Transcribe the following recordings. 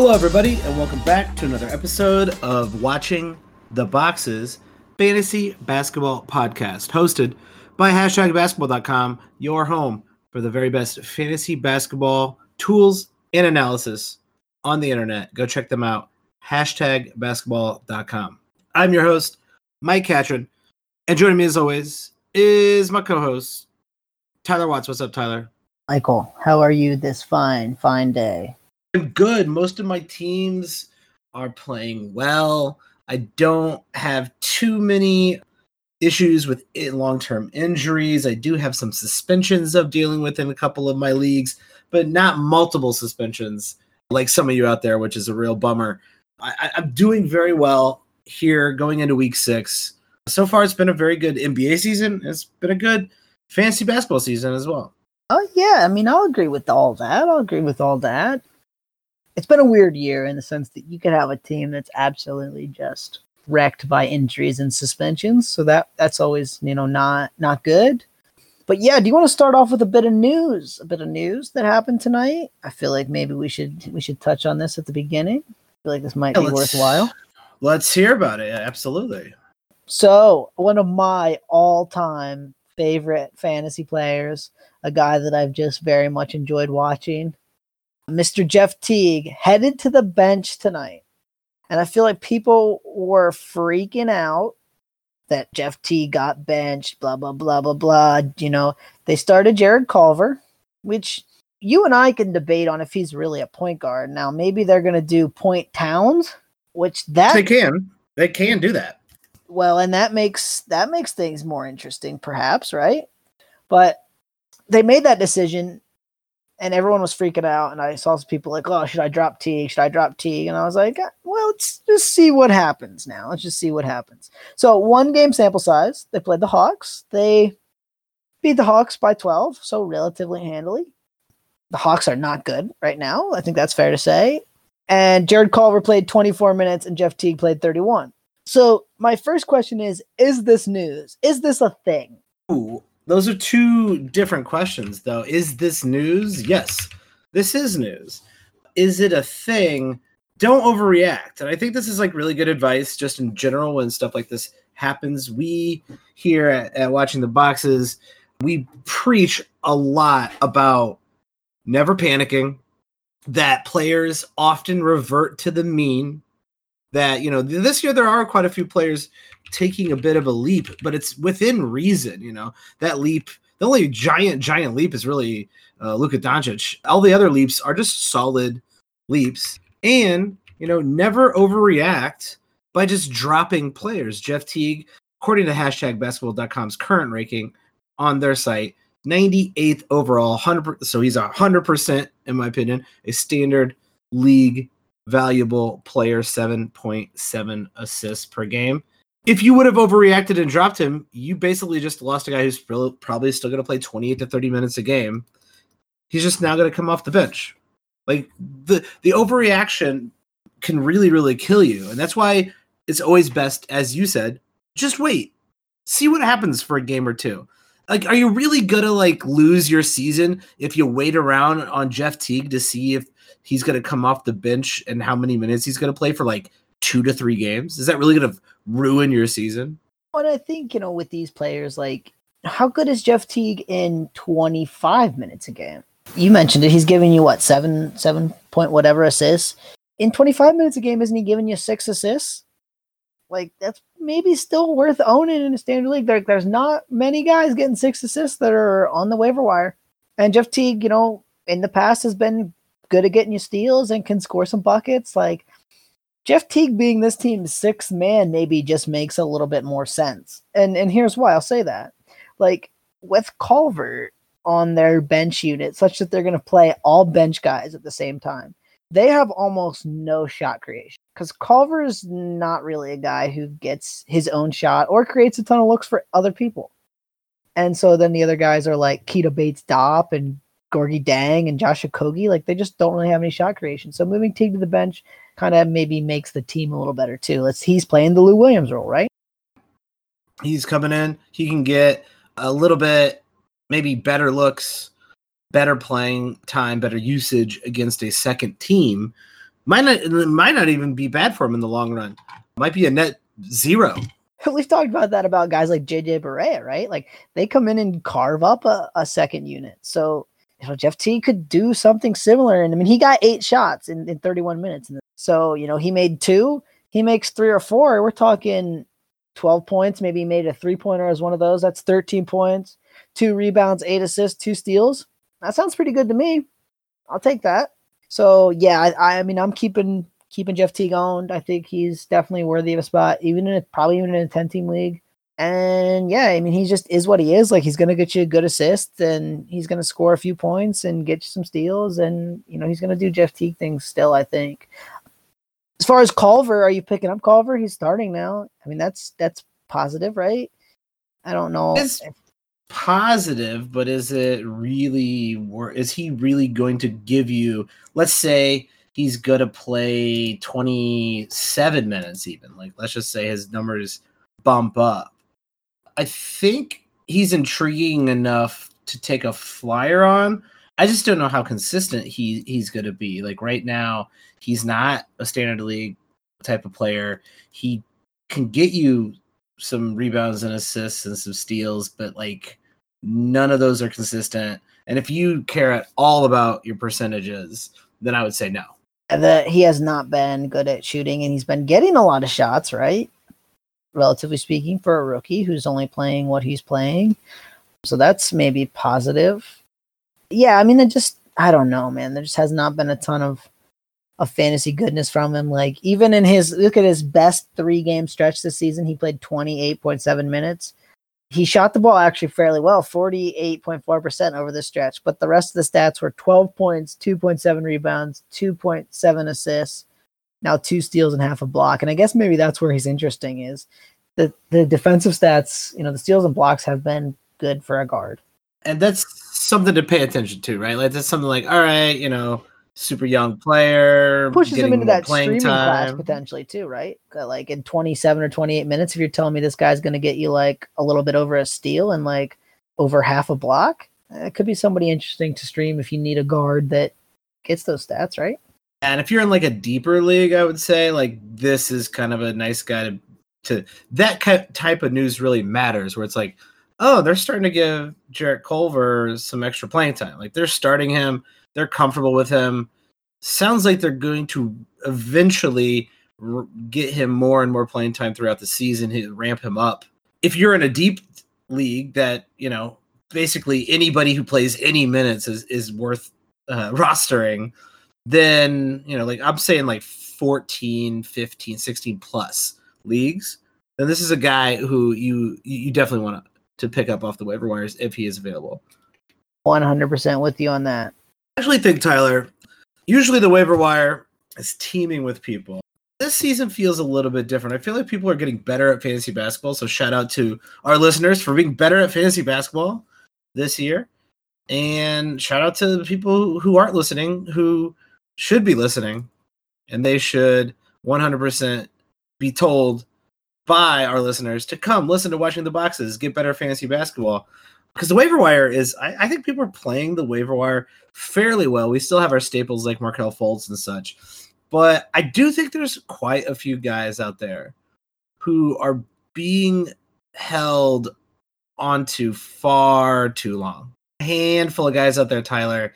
Hello, everybody, and welcome back to another episode of Watching the Boxes Fantasy Basketball Podcast, hosted by hashtag basketball.com, your home for the very best fantasy basketball tools and analysis on the internet. Go check them out. Hashtag basketball.com. I'm your host, Mike Catron, and joining me as always is my co-host, Tyler Watts. What's up, Tyler? Michael, how are you this fine, fine day? I'm good. Most of my teams are playing well. I don't have too many issues with long term injuries. I do have some suspensions of dealing with in a couple of my leagues, but not multiple suspensions like some of you out there, which is a real bummer. I, am doing very well here going into week six. So far, it's been a very good NBA season. It's been a good fantasy basketball season as well. Oh, yeah. I mean, I'll agree with all that. I'll agree with all that. It's been a weird year in the sense that you could have a team that's absolutely just wrecked by injuries and suspensions. So that that's always you know not not good. But yeah, do you want to start off with a bit of news? A bit of news that happened tonight. I feel like maybe we should we should touch on this at the beginning. I feel like this might yeah, be worthwhile. Let's hear about it. Absolutely. So one of my all-time favorite fantasy players, a guy that I've just very much enjoyed watching, Mr. Jeff Teague, headed to the bench tonight and I feel like people were freaking out that Jeff Teague got benched, blah, blah, blah, blah, blah. You know, they started Jarrett Culver, which you and I can debate on if he's really a point guard. Now, maybe they're going to do point towns, which that they can. They can do that. Well, and that makes that makes things more interesting, perhaps, right? But they made that decision and everyone was freaking out. And I saw some people like, "Oh, should I drop Teague? Should I drop Teague?" And I was like, "Well, let's just see what happens now. Let's just see what happens." So one game sample size. They played the Hawks. They beat the Hawks by twelve, so relatively handily. The Hawks are not good right now. I think that's fair to say. And jarrett Culver played 24 minutes, and Jeff Teague played 31. So my first question is: Is this news? Is this a thing? Ooh, those are two different questions, though. Is this news? Yes, this is news. Is it a thing? Don't overreact. And I think this is like really good advice just in general when stuff like this happens. We here at, at Watching the Boxes, we preach a lot about never panicking, that players often revert to the mean, that, you know, this year there are quite a few players taking a bit of a leap, but it's within reason. You know that leap. The only giant giant leap is really uh, Luka Doncic. All the other leaps are just solid leaps, and you know never overreact by just dropping players. Jeff Teague, according to hashtag basketball.com's current ranking on their site, 98th overall, 100 so he's 100% in my opinion, a standard league valuable player, 7.7 assists per game if you would have overreacted and dropped him, you basically just lost a guy who's probably still going to play 28 to 30 minutes a game. He's just now going to come off the bench. Like the the overreaction can really really kill you, and that's why it's always best, as you said, just wait, see what happens for a game or two. Like, are you really gonna like lose your season if you wait around on Jeff Teague to see if he's gonna come off the bench and how many minutes he's gonna play for like two to three games? Is that really going to ruin your season? But I think, you know, with these players, like, how good is Jeff Teague in 25 minutes a game? You mentioned it. He's giving you what, seven, seven point whatever assists? In 25 minutes a game, isn't he giving you six assists? Like, that's maybe still worth owning in a standard league. There, there's not many guys getting six assists that are on the waiver wire. And Jeff Teague, you know, in the past has been good at getting you steals and can score some buckets. Like, Jeff Teague being this team's sixth man maybe just makes a little bit more sense. And and here's why I'll say that. Like with Culver on their bench unit, such that they're going to play all bench guys at the same time, they have almost no shot creation because Culver is not really a guy who gets his own shot or creates a ton of looks for other people. And so then the other guys are like Keita Bates-Diop and Gorgui Dieng and Josh Okogie. Like they just don't really have any shot creation. So moving Teague to the bench kind of maybe makes the team a little better too. Let's he's playing the Lou Williams role, right? He's coming in. He can get a little bit maybe better looks, better playing time, better usage against a second team Might not might not even be bad for him in the long run. Might be a net zero. We've talked about that about guys like JJ Barea, right? Like they come in and carve up a, a second unit. So you know, Jeff Teague could do something similar. And I mean, he got eight shots in, in 31 minutes. So, you know, he made two, he makes three or four. We're talking 12 points. Maybe he made a three pointer as one of those. That's 13 points, two rebounds, eight assists, two steals. That sounds pretty good to me. I'll take that. So yeah, I, I mean, I'm keeping keeping Jeff Teague owned. I think he's definitely worthy of a spot, even in a, probably even in a 10 team league. And yeah, I mean, he just is what he is. Like he's gonna get you a good assist, and he's gonna score a few points and get you some steals, and you know he's gonna do Jeff Teague things still. I think. As far as Culver, are you picking up Culver? He's starting now. I mean, that's that's positive, right? I don't know. It's positive, but is it really? wor- Is he really going to give you? Let's say he's going to play 27 minutes, even. Like, let's just say his numbers bump up. I think he's intriguing enough to take a flyer on. I just don't know how consistent he he's going to be. Like right now, he's not a standard league type of player. He can get you some rebounds and assists and some steals, but like none of those are consistent. And if you care at all about your percentages, then I would say no And that he has not been good at shooting and he's been getting a lot of shots, right? Relatively speaking, for a rookie who's only playing what he's playing. So that's maybe positive. Yeah, I mean, it just, I don't know, man. There just has not been a ton of, of fantasy goodness from him. Like, even in his, look at his best three game stretch this season, he played 28.7 minutes he shot the ball actually fairly well 48.4% over the stretch but the rest of the stats were 12 points 2.7 rebounds 2.7 assists now two steals and half a block and i guess maybe that's where he's interesting is the the defensive stats you know the steals and blocks have been good for a guard and that's something to pay attention to right like that's something like all right you know super young player pushes him into that streaming time. class potentially too, right? Like in 27 or 28 minutes, if you're telling me this guy's going to get you like a little bit over a steal and like over half a block, it could be somebody interesting to stream if you need a guard that gets those stats, right? And if you're in like a deeper league, I would say like this is kind of a nice guy to to that type of news really matters where it's like, oh, they're starting to give Jarrett Culver some extra playing time. Like they're starting him they're comfortable with him. Sounds like they're going to eventually get him more and more playing time throughout the season, ramp him up. If you're in a deep league that, you know, basically anybody who plays any minutes is, is worth uh, rostering, then, you know, like I'm saying like 14, 15, 16 plus leagues, then this is a guy who you you definitely want to pick up off the waiver wires if he is available. 100% with you on that i actually think, Tyler, usually the waiver wire is teeming with people. This season feels a little bit different. I feel like people are getting better at fantasy basketball. So shout out to our listeners for being better at fantasy basketball this year. And shout out to the people who aren't listening who should be listening. And they should 100% be told by our listeners to come listen to watching the boxes, get better fantasy basketball because the waiver wire is I, I, think people are playing the waiver wire fairly well. We still have our staples like Markelle Fultz and such, but I do think there's quite a few guys out there who are being held onto far too long. A handful of guys out there, Tyler,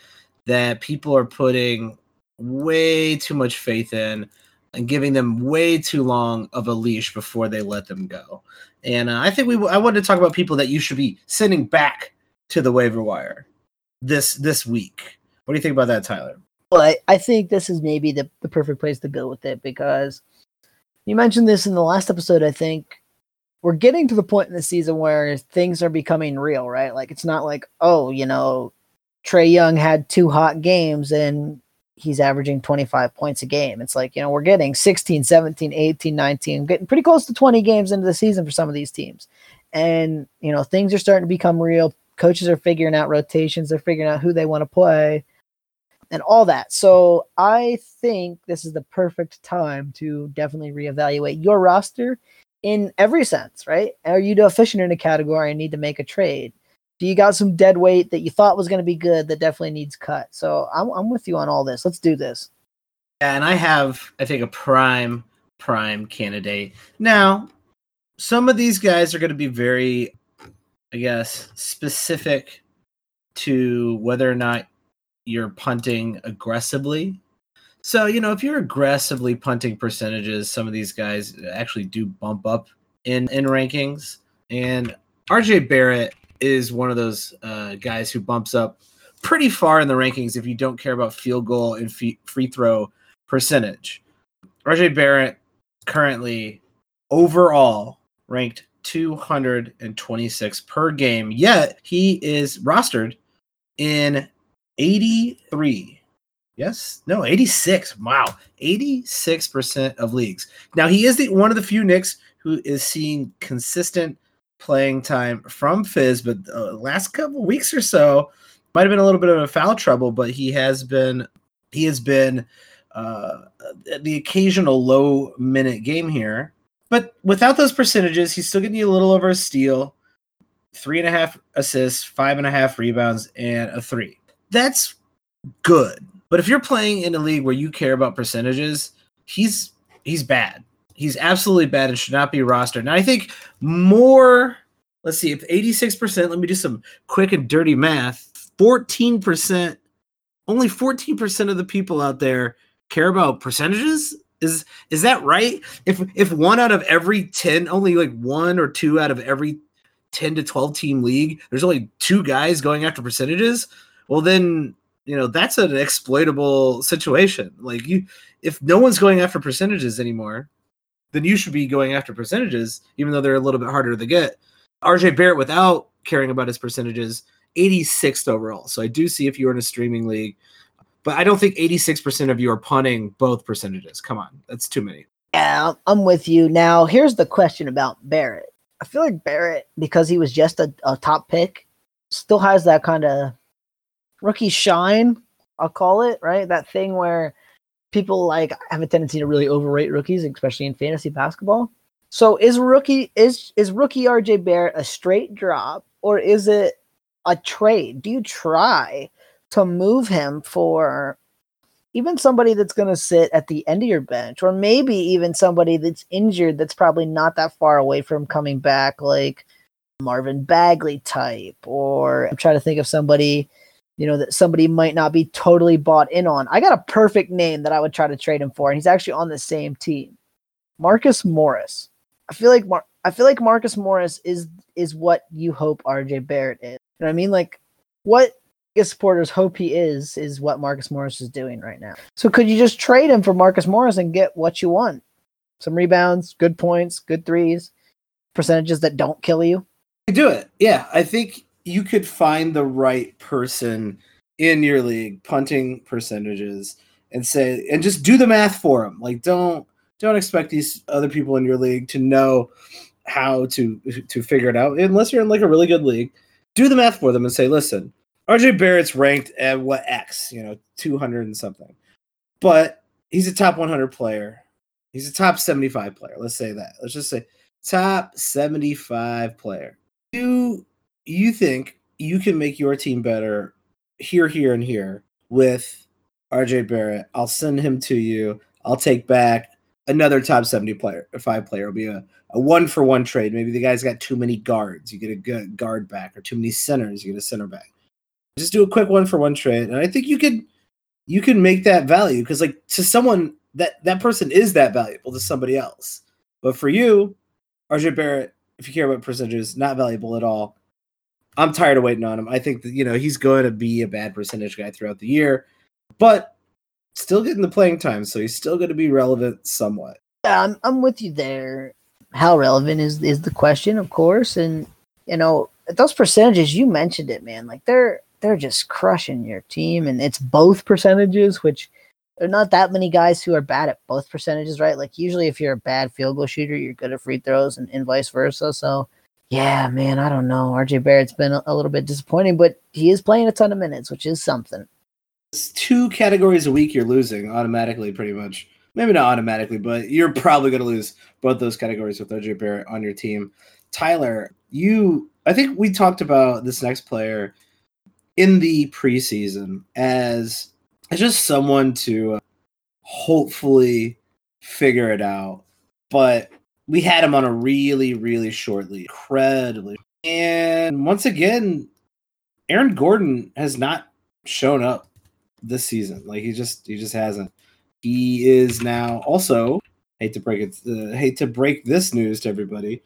that people are putting way too much faith in and giving them way too long of a leash before they let them go. And uh, I think we I wanted to talk about people that you should be sending back to the waiver wire this this week. What do you think about that, Tyler? Well, I, I think this is maybe the, the perfect place to go with it because you mentioned this in the last episode. I think we're getting to the point in the season where things are becoming real, right? Like it's not like, oh, you know, Trae Young had two hot games and he's averaging 25 points a game. It's like, you know, we're getting 16, 17, 18, 19, getting pretty close to 20 games into the season for some of these teams. And, you know, things are starting to become real. Coaches are figuring out rotations, they're figuring out who they want to play and all that. So I think this is the perfect time to definitely reevaluate your roster in every sense, right? Are you deficient in a category and need to make a trade? Do you got some dead weight that you thought was going to be good that definitely needs cut? So I'm, I'm with you on all this. Let's do this. Yeah, and I have, I think, a prime, prime candidate. Now, some of these guys are going to be very, I guess, specific to whether or not you're punting aggressively. So, you know, if you're aggressively punting percentages, some of these guys actually do bump up in in rankings. And RJ Barrett is one of those uh, guys who bumps up pretty far in the rankings if you don't care about field goal and free throw percentage. RJ Barrett currently overall ranked 226 per game, yet he is rostered in 83. Yes, no, 86. Wow, 86% of leagues. Now he is the one of the few Knicks who is seeing consistent playing time from Fizz, but the last couple weeks or so might have been a little bit of a foul trouble, but he has been he has been uh, the occasional low minute game here. But without those percentages, he's still getting you a little over a steal, three and a half assists, five and a half rebounds, and a three. That's good. But if you're playing in a league where you care about percentages, he's he's bad. He's absolutely bad and should not be rostered. And I think more, let's see, if 86%, let me do some quick and dirty math. 14%, only 14% of the people out there care about percentages. Is is that right? If if one out of every 10, only like one or two out of every 10 to 12 team league, there's only two guys going after percentages, well then you know that's an exploitable situation. Like you if no one's going after percentages anymore, then you should be going after percentages, even though they're a little bit harder to get. RJ Barrett, without caring about his percentages, 86th overall. So I do see if you're in a streaming league, but I don't think 86% of you are punting both percentages. Come on, that's too many. Yeah, I'm with you. Now, here's the question about Barrett. I feel like Barrett, because he was just a, a top pick, still has that kind of rookie shine, I'll call it, right? That thing where people like have a tendency to really overrate rookies, especially in fantasy basketball. So is rookie is is rookie RJ Barrett a straight drop or is it a trade? Do you try to move him for even somebody that's going to sit at the end of your bench or maybe even somebody that's injured that's probably not that far away from coming back like Marvin Bagley type or I'm trying to think of somebody you know, that somebody might not be totally bought in on. I got a perfect name that I would try to trade him for, and he's actually on the same team. Marcus Morris. I feel like Mar- I feel like Marcus Morris is is what you hope RJ Barrett is. You know what I mean? Like what his supporters hope he is is what Marcus Morris is doing right now. So could you just trade him for Marcus Morris and get what you want? Some rebounds, good points, good threes, percentages that don't kill you. Do it. Yeah, I think you could find the right person in your league punting percentages and say and just do the math for them like don't don't expect these other people in your league to know how to to figure it out unless you're in like a really good league. Do the math for them and say listen rj barrett's ranked at what x you know 200 and something but he's a top 100 player. He's a top 75 player. Let's say that. Let's just say top 75 player. Do you think you can make your team better here, here, and here with RJ Barrett. I'll send him to you. I'll take back another top 70 player, five player. It'll be a, a one for one trade. Maybe the guy's got too many guards. You get a good guard back, or too many centers. You get a center back. Just do a quick one for one trade. And I think you could you can make that value because like to someone that that person is that valuable to somebody else. But for you, RJ Barrett, if you care about percentages, not valuable at all. I'm tired of waiting on him. I think that you know he's going to be a bad percentage guy throughout the year, but still getting the playing time, so he's still going to be relevant somewhat. Yeah, I'm I'm with you there. How relevant is is the question, of course, and you know those percentages you mentioned it, man. Like they're they're just crushing your team, and it's both percentages, which there are not that many guys who are bad at both percentages, right? Like usually, if you're a bad field goal shooter, you're good at free throws, and, and vice versa. So yeah, man, I don't know. RJ Barrett's been a, little bit disappointing, but he is playing a ton of minutes, which is something. It's two categories a week you're losing automatically, pretty much. Maybe not automatically, but you're probably going to lose both those categories with RJ Barrett on your team. Tyler, you, I think we talked about this next player in the preseason as, as just someone to uh, hopefully figure it out. But we had him on a really, really short lead, incredibly. And once again, Aaron Gordon has not shown up this season. Like he just he just hasn't. He is now also hate to break it uh, hate to break this news to everybody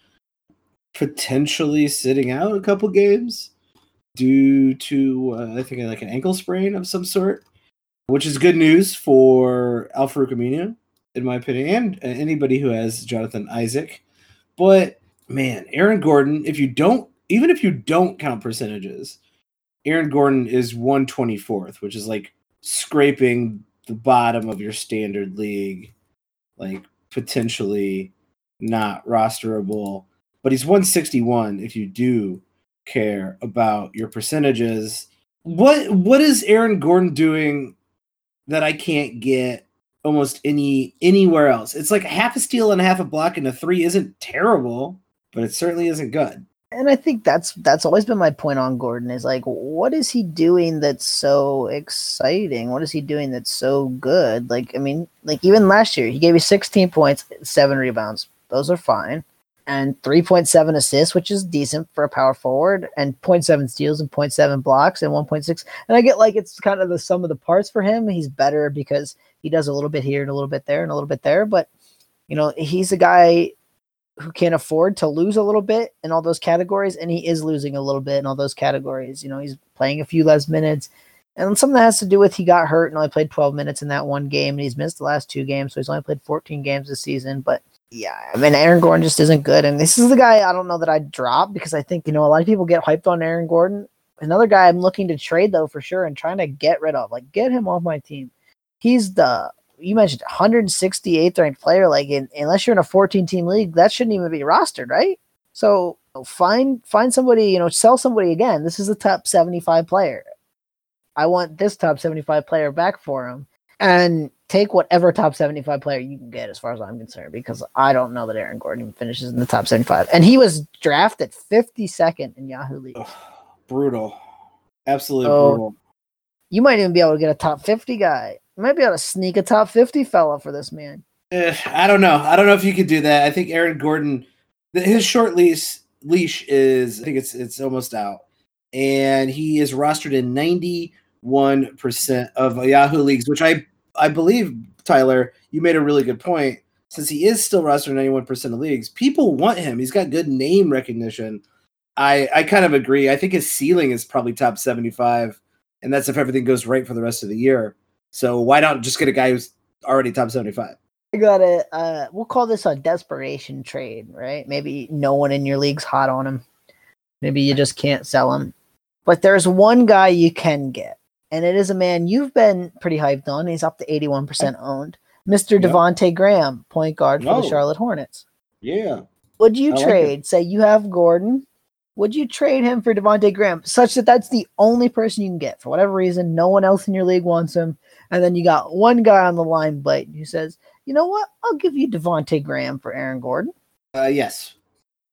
potentially sitting out a couple games due to uh, I think like an ankle sprain of some sort, which is good news for Al-Farouq Aminu, in my opinion, and uh, anybody who has Jonathan Isaac. But man, Aaron Gordon, if you don't, even if you don't count percentages, Aaron Gordon is 124th, which is like scraping the bottom of your standard league, like potentially not rosterable. But he's 161 if you do care about your percentages. What what is Aaron Gordon doing that I can't get almost any anywhere else? It's like half a steal and half a block and a three isn't terrible, but it certainly isn't good. And I think that's that's always been my point on Gordon is like what is he doing that's so exciting? What is he doing that's so good? Like I mean, like even last year he gave you 16 points, 7 rebounds. Those are fine and 3.7 assists, which is decent for a power forward, and 0.7 steals and 0.7 blocks and 1.6. And I get like it's kind of the sum of the parts for him. He's better because he does a little bit here and a little bit there and a little bit there. But, you know, he's a guy who can afford to lose a little bit in all those categories. And he is losing a little bit in all those categories. You know, he's playing a few less minutes. And something that has to do with he got hurt and only played 12 minutes in that one game. And he's missed the last two games. So he's only played 14 games this season. But yeah, I mean Aaron Gordon just isn't good, and this is the guy I don't know that I'd drop because I think you know a lot of people get hyped on Aaron Gordon. Another guy I'm looking to trade though for sure and trying to get rid of, like get him off my team. He's the you mentioned 168th ranked player. Like in, unless you're in a 14 team league, that shouldn't even be rostered, right? So find find somebody, you know, sell somebody again. This is a top 75 player. I want this top 75 player back for him. And take whatever top 75 player you can get as far as I'm concerned because I don't know that Aaron Gordon finishes in the top 75 and he was drafted 52nd in Yahoo League. Ugh, brutal. Absolutely so, brutal. You might even be able to get a top 50 guy. You might be able to sneak a top 50 fella for this man. Eh, I don't know. I don't know if you could do that. I think Aaron Gordon his short leash leash is I think it's it's almost out. And he is rostered in 91% of Yahoo leagues, which I I believe Tyler, you made a really good point. Since he is still rostered in 91% of leagues, people want him. He's got good name recognition. I I kind of agree. I think his ceiling is probably top 75, and that's if everything goes right for the rest of the year. So why not just get a guy who's already top 75? I got it. Uh, we'll call this a desperation trade, right? Maybe no one in your league's hot on him. Maybe you just can't sell him. But there's one guy you can get and it is a man you've been pretty hyped on. He's up to 81% owned. Mr. Yep. Devonte Graham, point guard for no. the Charlotte Hornets. Yeah. Would you I trade, like say you have Gordon, would you trade him for Devonte Graham such that that's the only person you can get for whatever reason? No one else in your league wants him. And then you got one guy on the line bite who says, you know what? I'll give you Devonte Graham for Aaron Gordon. Uh, yes.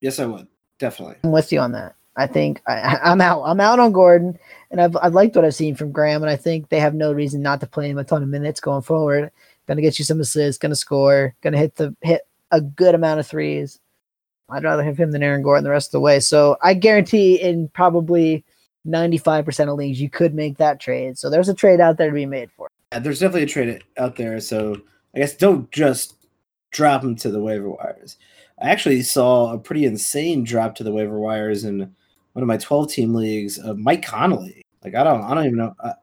Yes, I would. Definitely. I'm with you on that. I think I, am out. I'm out on Gordon, and I've I've liked what I've seen from Graham, and I think they have no reason not to play him a ton of minutes going forward. Going to get you some assists, going to score, going to hit the hit a good amount of threes. I'd rather have him than Aaron Gordon the rest of the way. So I guarantee in probably 95% of leagues you could make that trade. So there's a trade out there to be made for. Yeah, there's definitely a trade out there. So I guess don't just drop him to the waiver wires. I actually saw a pretty insane drop to the waiver wires in one of my 12 team leagues of Mike Conley. Like I don't I don't even know. Uh,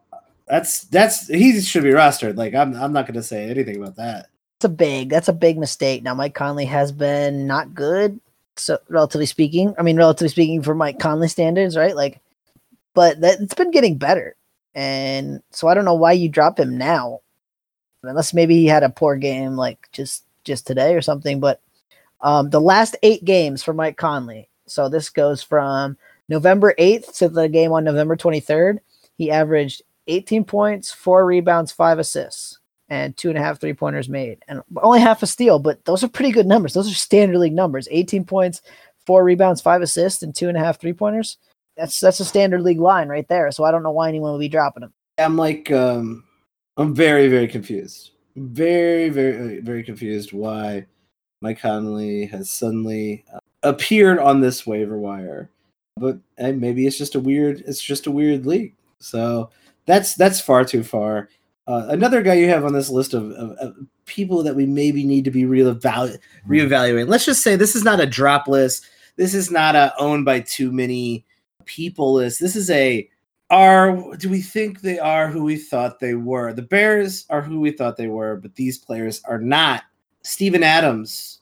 that's that's he should be rostered. Like I'm I'm not going to say anything about that. It's a big that's a big mistake. Now Mike Conley has been not good, so relatively speaking. I mean, relatively speaking for Mike Conley standards, right? Like, but that it's been getting better, and so I don't know why you drop him now, unless maybe he had a poor game like just just today or something. But um, the last eight games for Mike Conley. So this goes from November 8th to the game on November 23rd, he averaged 18 points, four rebounds, five assists, and two and a half three pointers made, and only half a steal. But those are pretty good numbers. Those are standard league numbers 18 points, four rebounds, five assists, and two and a half three pointers. That's that's a standard league line right there. So I don't know why anyone would be dropping him. I'm like, um, I'm very very confused very, very, very confused why Mike Conley has suddenly uh, appeared on this waiver wire. But maybe it's just a weird. It's just a weird league. So that's that's far too far. Uh, another guy you have on this list of, of, of people that we maybe need to be reevalu- reevaluating. Let's just say this is not a drop list. This is not a owned by too many people list. This is a are do we think they are who we thought they were? The Bears are who we thought they were, but these players are not. Steven Adams,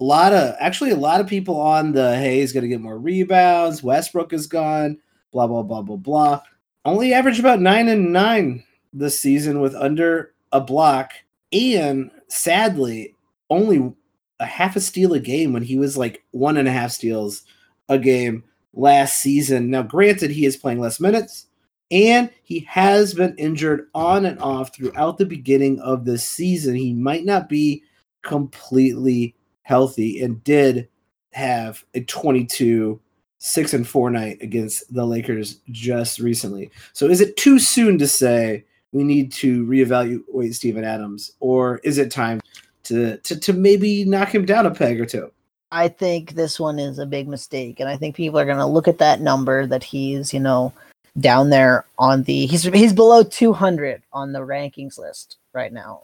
a lot of actually a lot of people on the hey, he's gonna get more rebounds. Westbrook is gone, blah blah blah blah blah. Only average about nine and nine this season with under a block, and sadly, only a half a steal a game when he was like one and a half steals a game last season. Now, granted, he is playing less minutes and he has been injured on and off throughout the beginning of this season. He might not be completely healthy and did have a 22 6 and 4 night against the Lakers just recently. So is it too soon to say we need to reevaluate Steven Adams or is it time to to, to maybe knock him down a peg or two? I think this one is a big mistake, and I think people are going to look at that number that he's, you know, down there on the he's he's below 200 on the rankings list right now.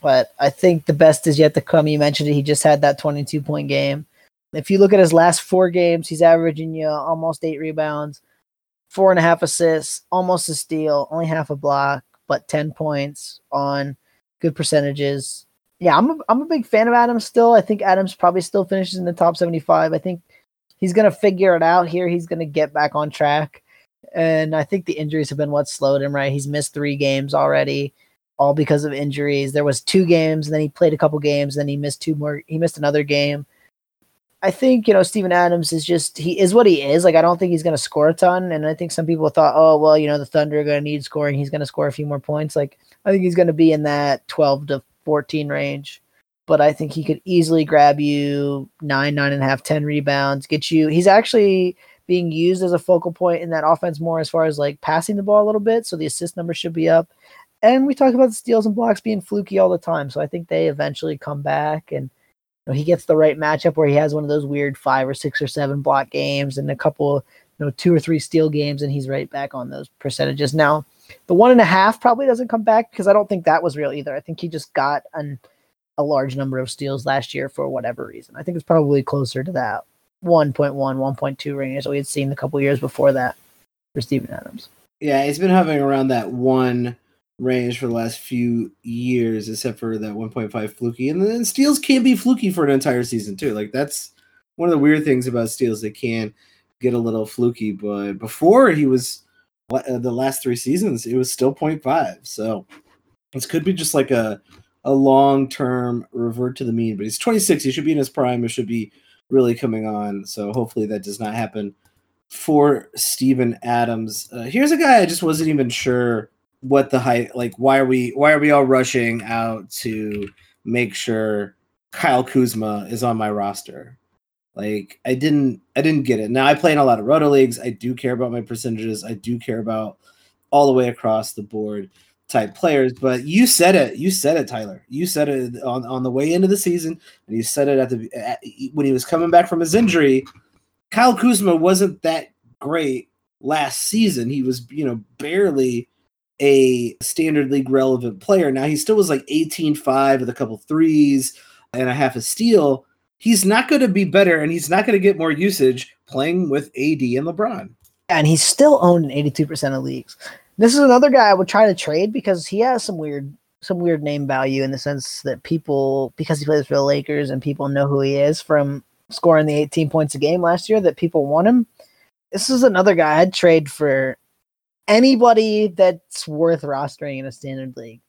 But I think the best is yet to come. You mentioned it; he just had that 22 point game. If you look at his last four games, he's averaging you almost eight rebounds, four and a half assists, almost a steal, only half a block, but 10 points on good percentages yeah, I'm a, I'm a big fan of Adams still. I think Adams probably still finishes in the top 75. I think he's going to figure it out here. He's going to get back on track. And I think the injuries have been what slowed him, right? He's missed three games already, all because of injuries. There was two games, and then he played a couple games, then he missed two more. He missed another game. I think, you know, Steven Adams is just, he is what he is. Like, I don't think he's going to score a ton. And I think some people thought, oh, well, you know, the Thunder are going to need scoring. He's going to score a few more points. Like, I think he's going to be in that 12 to 14 range. But I think he could easily grab you nine, nine and a half, ten rebounds, get you. He's actually being used as a focal point in that offense more as far as like passing the ball a little bit. So the assist number should be up. And we talk about the steals and blocks being fluky all the time. So I think they eventually come back and know, he gets the right matchup where he has one of those weird five or six or seven block games and a couple, you know, two or three steal games, and he's right back on those percentages. Now, the one and a half probably doesn't come back because I don't think that was real either. I think he just got an, a large number of steals last year for whatever reason. I think it's probably closer to that 1.1, 1.2 range that we had seen a couple years before that for Steven Adams. Yeah, he's been hovering around that one range for the last few years, except for that 1.5 fluky. And then steals can be fluky for an entire season too. Like that's one of the weird things about steals. They can get a little fluky, but before he was uh, the last three seasons, it was still 0.5. So this could be just like a a long term revert to the mean. But he's 26. He should be in his prime. It should be really coming on. So hopefully that does not happen for Steven Adams. Uh, here's a guy I just wasn't even sure what the height like. Why are we why are we all rushing out to make sure Kyle Kuzma is on my roster? Like I didn't I didn't get it. Now I play in a lot of roto leagues. I do care about my percentages. I do care about all the way across the board type players. But you said it. You said it, Tyler. You said it on, on the way into the season, and you said it at the at, when he was coming back from his injury. Kyle Kuzma wasn't that great last season. He was, you know, barely a standard league relevant player. Now he still was like 18-5 with a couple threes and a half a steal he's not going to be better and he's not going to get more usage playing with AD and LeBron. And he's still owned in 82% of leagues. This is another guy I would try to trade because he has some weird some weird name value in the sense that people because he plays for the Lakers and people know who he is from scoring the 18 points a game last year that people want him. This is another guy I'd trade for anybody that's worth rostering in a standard league.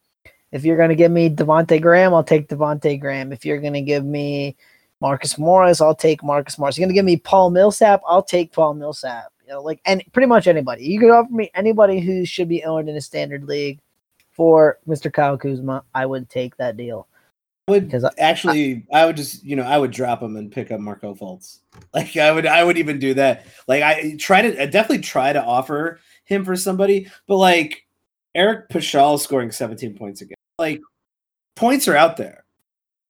If you're going to give me Devonte Graham, I'll take Devonte Graham. If you're going to give me Marcus Morris, I'll take Marcus Morris. You're gonna give me Paul Millsap, I'll take Paul Millsap. You know, like and pretty much anybody. You could offer me anybody who should be owned in a standard league for Mr. Kyle Kuzma. I would take that deal. I would because actually, I, I, would just you know I would drop him and pick up Markelle Fultz. Like I would I would even do that. Like I try to I definitely try to offer him for somebody, but like Eric Paschall scoring 17 points again. Like points are out there.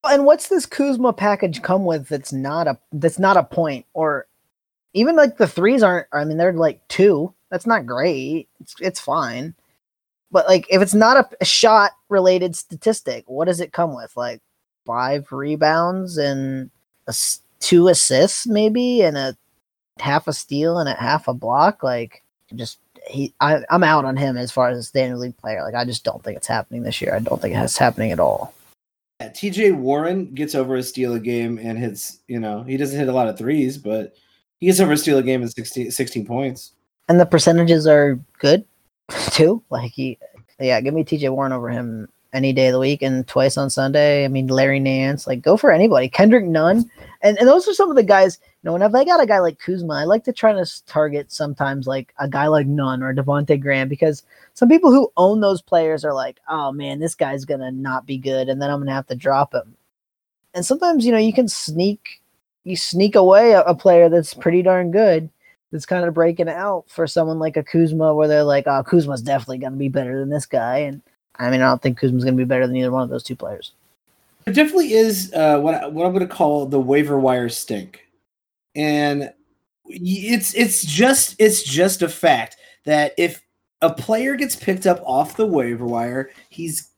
And what's this Kuzma package come with that's not a that's not a point or even like the threes aren't I mean they're like two. That's not great. It's it's fine. But like if it's not a, a shot related statistic, what does it come with? Like five rebounds and a, two assists maybe and a half a steal and a half a block like just he I, I'm out on him as far as a standard league player. Like I just don't think it's happening this year. I don't think it's happening at all. Yeah, TJ Warren gets over a steal a game and hits, you know, he doesn't hit a lot of threes, but he gets over a steal a game and 16, 16 points. And the percentages are good too. Like he yeah, give me TJ Warren over him any day of the week and twice on Sunday. I mean, Larry Nance, like go for anybody. Kendrick Nunn. And, and those are some of the guys, you know, whenever I got a guy like Kuzma, I like to try to target sometimes like a guy like Nunn or Devonte Graham because some people who own those players are like, oh man, this guy's going to not be good. And then I'm going to have to drop him. And sometimes, you know, you can sneak, you sneak away a, a player that's pretty darn good that's kind of breaking out for someone like a Kuzma where they're like, oh, Kuzma's definitely going to be better than this guy. And, I mean, I don't think Kuzma's going to be better than either one of those two players. It definitely is uh, what what I'm going to call the waiver wire stink, and it's it's just it's just a fact that if a player gets picked up off the waiver wire, he's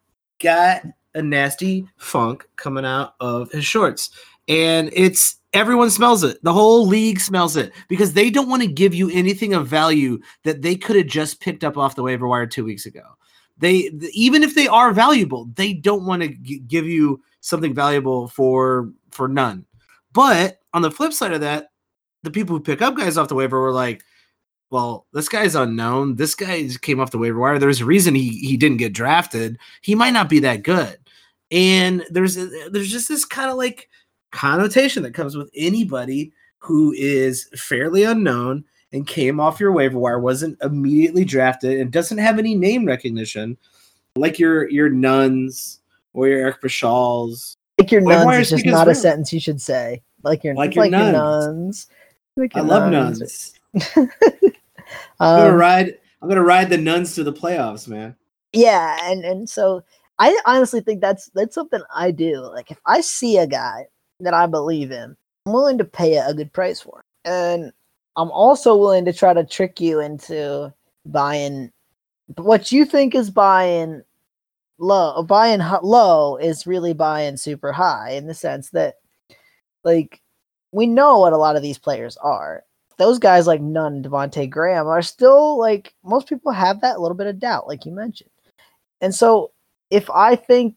got a nasty funk coming out of his shorts, and it's everyone smells it. The whole league smells it because they don't want to give you anything of value that they could have just picked up off the waiver wire two weeks ago they even if they are valuable they don't want to g- give you something valuable for for none. But on the flip side of that the people who pick up guys off the waiver were like well this guy's unknown. This guy came off the waiver wire. There's a reason he he didn't get drafted. He might not be that good. And there's uh, there's just this kind of like connotation that comes with anybody who is fairly unknown and came off your waiver wire, wasn't immediately drafted, and doesn't have any name recognition, like your your nuns or your Eric Paschalls. Like your nuns is just not a sentence you should say. Like your like your, like nuns. Your nuns. Like your I love nuns. I'm gonna um, ride. I'm gonna ride the nuns to the playoffs, man. Yeah, and and so I honestly think that's that's something I do. Like if I see a guy that I believe in, I'm willing to pay a good price for. And I'm also willing to try to trick you into buying what you think is buying low. Buying low is really buying super high in the sense that, like, we know what a lot of these players are. Those guys like Nunn, Devonte Graham are still like most people have that little bit of doubt, like you mentioned. And so if I think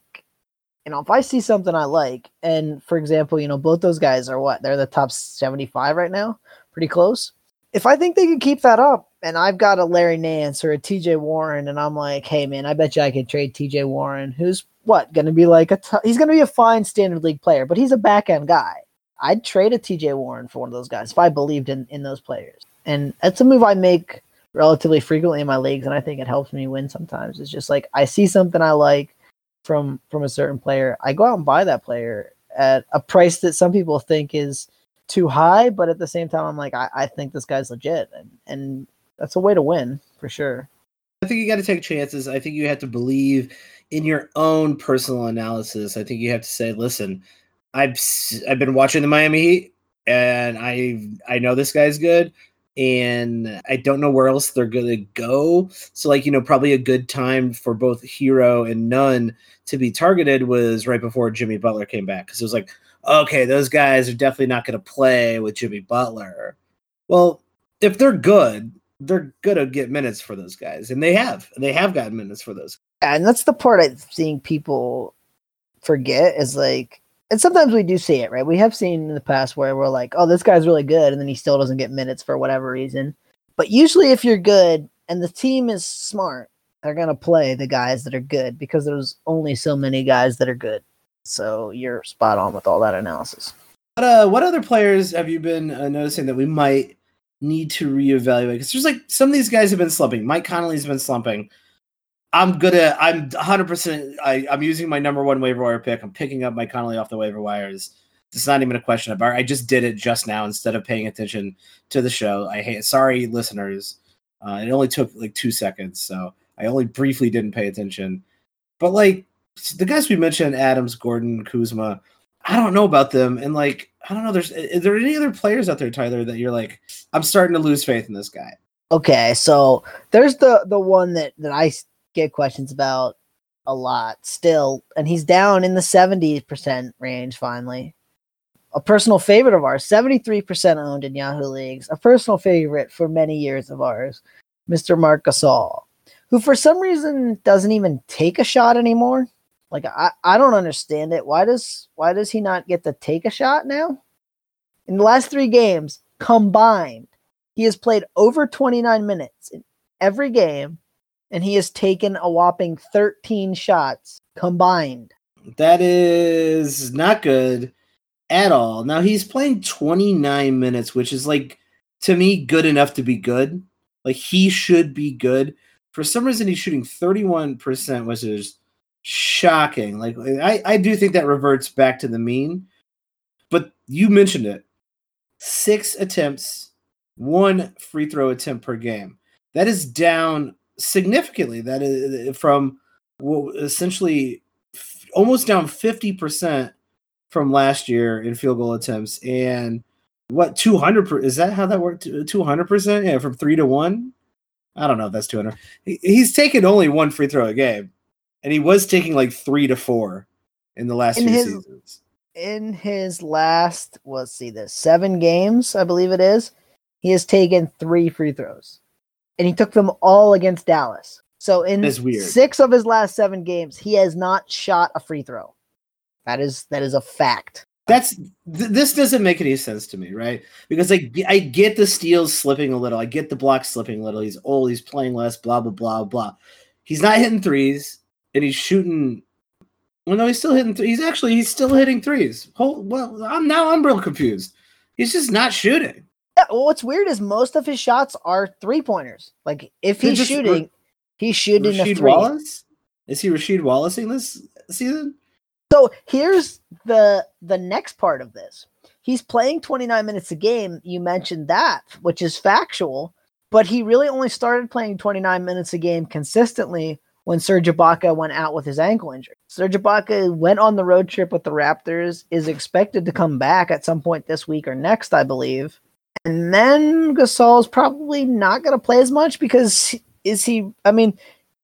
you know, if I see something I like, and for example, you know, both those guys are what? They're the top 75 right now pretty close. If I think they can keep that up, and I've got a Larry Nance or a TJ Warren, and I'm like, hey man, I bet you I could trade TJ Warren, who's what going to be like a t- he's going to be a fine standard league player, but he's a back end guy. I'd trade a TJ Warren for one of those guys if I believed in in those players, and that's a move I make relatively frequently in my leagues, and I think it helps me win sometimes. It's just like I see something I like from from a certain player, I go out and buy that player at a price that some people think is too high, but at the same time, I'm like, I, I think this guy's legit, and, and that's a way to win for sure. I think you got to take chances. I think you have to believe in your own personal analysis. I think you have to say, listen, I've I've been watching the Miami Heat, and I I know this guy's good, and I don't know where else they're gonna go. So, like you know, probably a good time for both Herro and Nunn to be targeted was right before Jimmy Butler came back because it was like okay, those guys are definitely not going to play with Jimmy Butler. Well, if they're good, they're gonna get minutes for those guys, and they have. They have gotten minutes for those. And that's the part I'm seeing people forget is like, and sometimes we do see it, right? We have seen in the past where we're like, oh, this guy's really good, and then he still doesn't get minutes for whatever reason. But usually, if you're good and the team is smart, they're gonna play the guys that are good because there's only so many guys that are good. So you're spot on with all that analysis. What, uh, what other players have you been uh, noticing that we might need to reevaluate? Because there's like some of these guys have been slumping. Mike Conley's been slumping. I'm gonna. I'm 100. percent I'm using my number one waiver wire pick. I'm picking up Mike Conley off the waiver wires. It's not even a question of. I just did it just now instead of paying attention to the show. I hate. Sorry, listeners. Uh, it only took like two seconds, so I only briefly didn't pay attention. But like the guys we mentioned, Adams, Gordon, Kuzma. I don't know about them, and like I don't know. There's is there any other players out there, Tyler, that you're like, I'm starting to lose faith in this guy. Okay, so there's the the one that that I get questions about a lot still, and he's down in the 70% range finally. A personal favorite of ours, 73% owned in Yahoo leagues, a personal favorite for many years of ours, Mr. Marc Gasol, who for some reason doesn't even take a shot anymore. Like I, I don't understand it. Why does why does he not get to take a shot now? In the last three games combined, he has played over 29 minutes in every game and he has taken a whopping 13 shots combined. That is not good at all. Now he's playing 29 minutes, which is like to me good enough to be good. Like he should be good. For some reason he's shooting 31%, which is shocking. Like I, I do think that reverts back to the mean. But you mentioned it. Six attempts, one free throw attempt per game. That is down significantly. That is from well, essentially almost down 50% from last year in field goal attempts. And what 200 is that how that worked? 200%? Yeah, from three to one. I don't know if that's 200. He, he's taken only one free throw a game, and he was taking like three to four in the last in few his, seasons. In his last, let's see this, seven games, I believe it is, he has taken three free throws and he took them all against Dallas. So in six of his last seven games, he has not shot a free throw. That is that is a fact. That's th- this doesn't make any sense to me, right? Because I I get the steals slipping a little, I get the blocks slipping a little. He's old, he's playing less, blah blah blah blah. He's not hitting threes, and he's shooting. Well, no, he's still hitting. Th- he's actually he's still hitting threes. well, I'm now I'm real confused. He's just not shooting. Yeah, well, what's weird is most of his shots are three pointers. Like if he's shooting, re- he's shooting Rasheed a three. Wallace? Is he Rasheed Wallacing this season? So here's the the next part of this. He's playing 29 minutes a game. You mentioned that, which is factual, but he really only started playing 29 minutes a game consistently when Serge Ibaka went out with his ankle injury. Serge Ibaka went on the road trip with the Raptors, is expected to come back at some point this week or next, I believe. And then Gasol's probably not going to play as much because is he? I mean,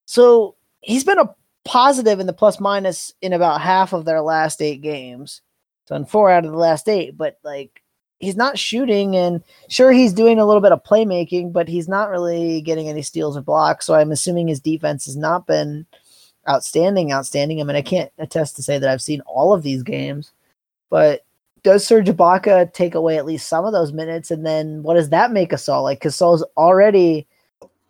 so he's been a positive in the plus minus in about half of their last eight games. So in four out of the last eight, but like he's not shooting and sure he's doing a little bit of playmaking, but he's not really getting any steals or blocks. So I'm assuming his defense has not been outstanding, outstanding. I mean, I can't attest to say that I've seen all of these games, but does Serge Ibaka take away at least some of those minutes? And then what does that make us all like? Because Saul's already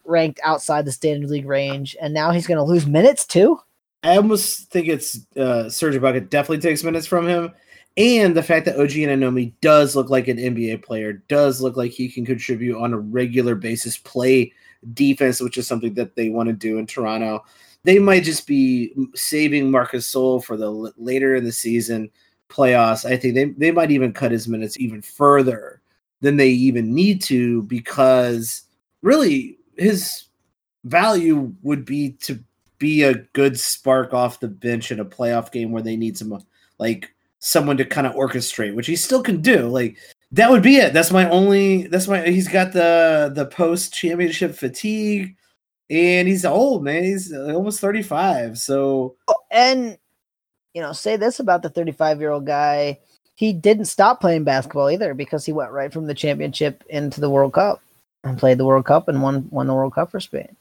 ranked outside the standard league range, and now he's going to lose minutes too. I almost think it's uh, Serge Ibaka definitely takes minutes from him, and the fact that OG Anunoby does look like an NBA player, does look like he can contribute on a regular basis, play defense, which is something that they want to do in Toronto. They might just be saving Marcus Gasol for the later in the season playoffs, I think they, they might even cut his minutes even further than they even need to because really his value would be to be a good spark off the bench in a playoff game where they need some like someone to kind of orchestrate, which he still can do. Like that would be it. That's my only that's my he's got the the post championship fatigue and he's old, man. He's uh, almost 35. So oh, and you know, say this about the 35 year old guy. He didn't stop playing basketball either because he went right from the championship into the World Cup and played the World Cup and won won the World Cup for Spain.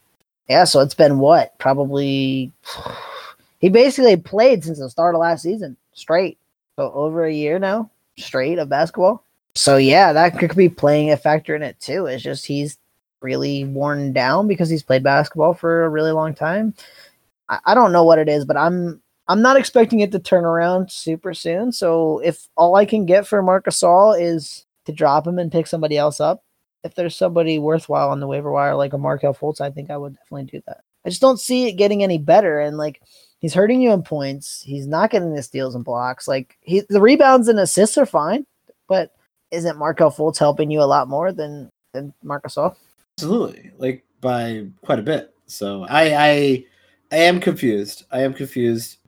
Yeah, so it's been what? Probably he basically played since the start of last season, straight. So over a year now, straight of basketball. So yeah, that could be playing a factor in it too. It's just he's really worn down because he's played basketball for a really long time. I, I don't know what it is, but I'm I'm not expecting it to turn around super soon. So if all I can get for Marc Gasol is to drop him and pick somebody else up, if there's somebody worthwhile on the waiver wire like a Markelle Fultz, I think I would definitely do that. I just don't see it getting any better. And like he's hurting you in points. He's not getting the steals and blocks. Like he the rebounds and assists are fine, but isn't Markelle Fultz helping you a lot more than than Marc Gasol? Absolutely, like by quite a bit. So I I I am confused. I am confused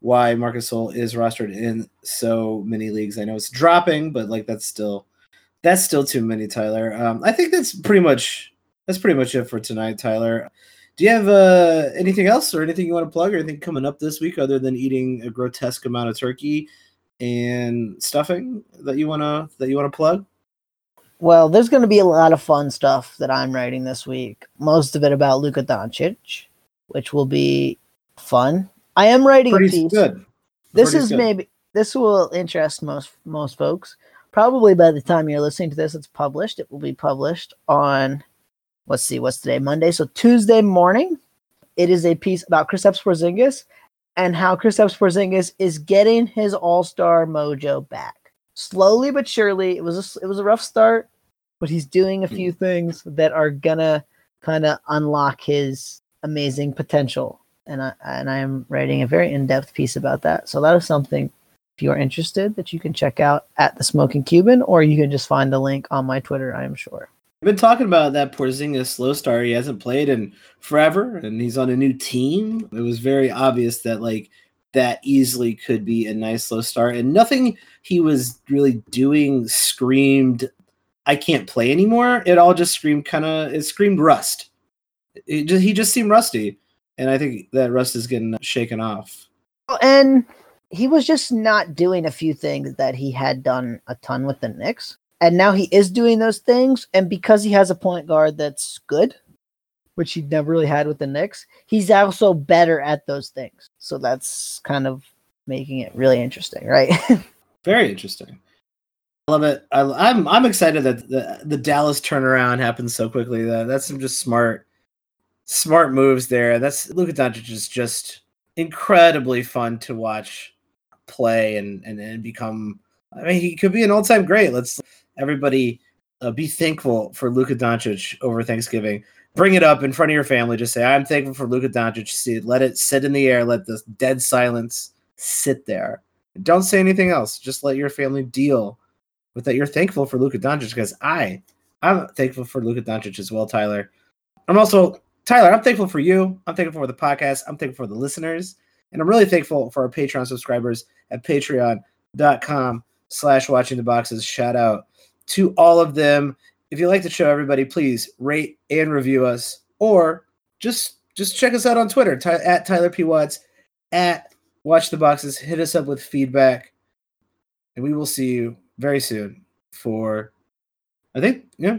why Marc Gasol is rostered in so many leagues. I know it's dropping, but like that's still that's still too many, Tyler. Um, I think that's pretty much that's pretty much it for tonight, Tyler. Do you have uh, anything else or anything you want to plug or anything coming up this week other than eating a grotesque amount of turkey and stuffing that you wanna that you wanna plug? Well, there's going to be a lot of fun stuff that I'm writing this week. Most of it about Luka Doncic, which will be fun. I am writing Pretty a piece. good. This Pretty is good. maybe this will interest most most folks. Probably by the time you're listening to this, it's published. It will be published on let's see, what's today? Monday. So Tuesday morning, it is a piece about Kristaps Porzingis and how Kristaps Porzingis is getting his All Star mojo back slowly but surely. It was a, it was a rough start, but he's doing a few things that are gonna kind of unlock his amazing potential. And I and I am writing a very in depth piece about that. So that is something if you are interested that you can check out at the Smoking Cuban, or you can just find the link on my Twitter. I am sure. Been talking about that Porzingis slow start. He hasn't played in forever, and he's on a new team. It was very obvious that like that easily could be a nice slow start, and nothing he was really doing screamed, "I can't play anymore." It all just screamed kind of. It screamed rust. It just, he just seemed rusty, and I think that rust is getting shaken off. And he was just not doing a few things that he had done a ton with the Knicks. And now he is doing those things. And because he has a point guard that's good, which he never really had with the Knicks, he's also better at those things. So that's kind of making it really interesting, right? Very interesting. I love it. I, I'm I'm excited that the the Dallas turnaround happened so quickly. That that's some just smart, smart moves there. That's Luka Doncic is just incredibly fun to watch play and and, and become. I mean, he could be an all time great. Let's everybody uh, be thankful for Luka Doncic over Thanksgiving. Bring it up in front of your family. Just say, "I'm thankful for Luka Doncic." See, let it sit in the air. Let the dead silence sit there. Don't say anything else. Just let your family deal with that. You're thankful for Luka Doncic because I, I'm thankful for Luka Doncic as well, Tyler. I'm also Tyler. I'm thankful for you. I'm thankful for the podcast. I'm thankful for the listeners, and I'm really thankful for our Patreon subscribers at Patreon.com/slash Watching the Boxes. Shout out to all of them. If you like the show, everybody, please rate and review us, or just just check us out on Twitter Ty- at Tyler P Watts at watch the boxes, hit us up with feedback, and we will see you very soon for I think yeah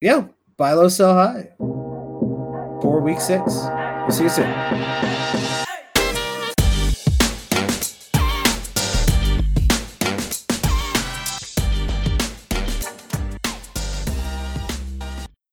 yeah buy low sell high for week six. We'll see you soon.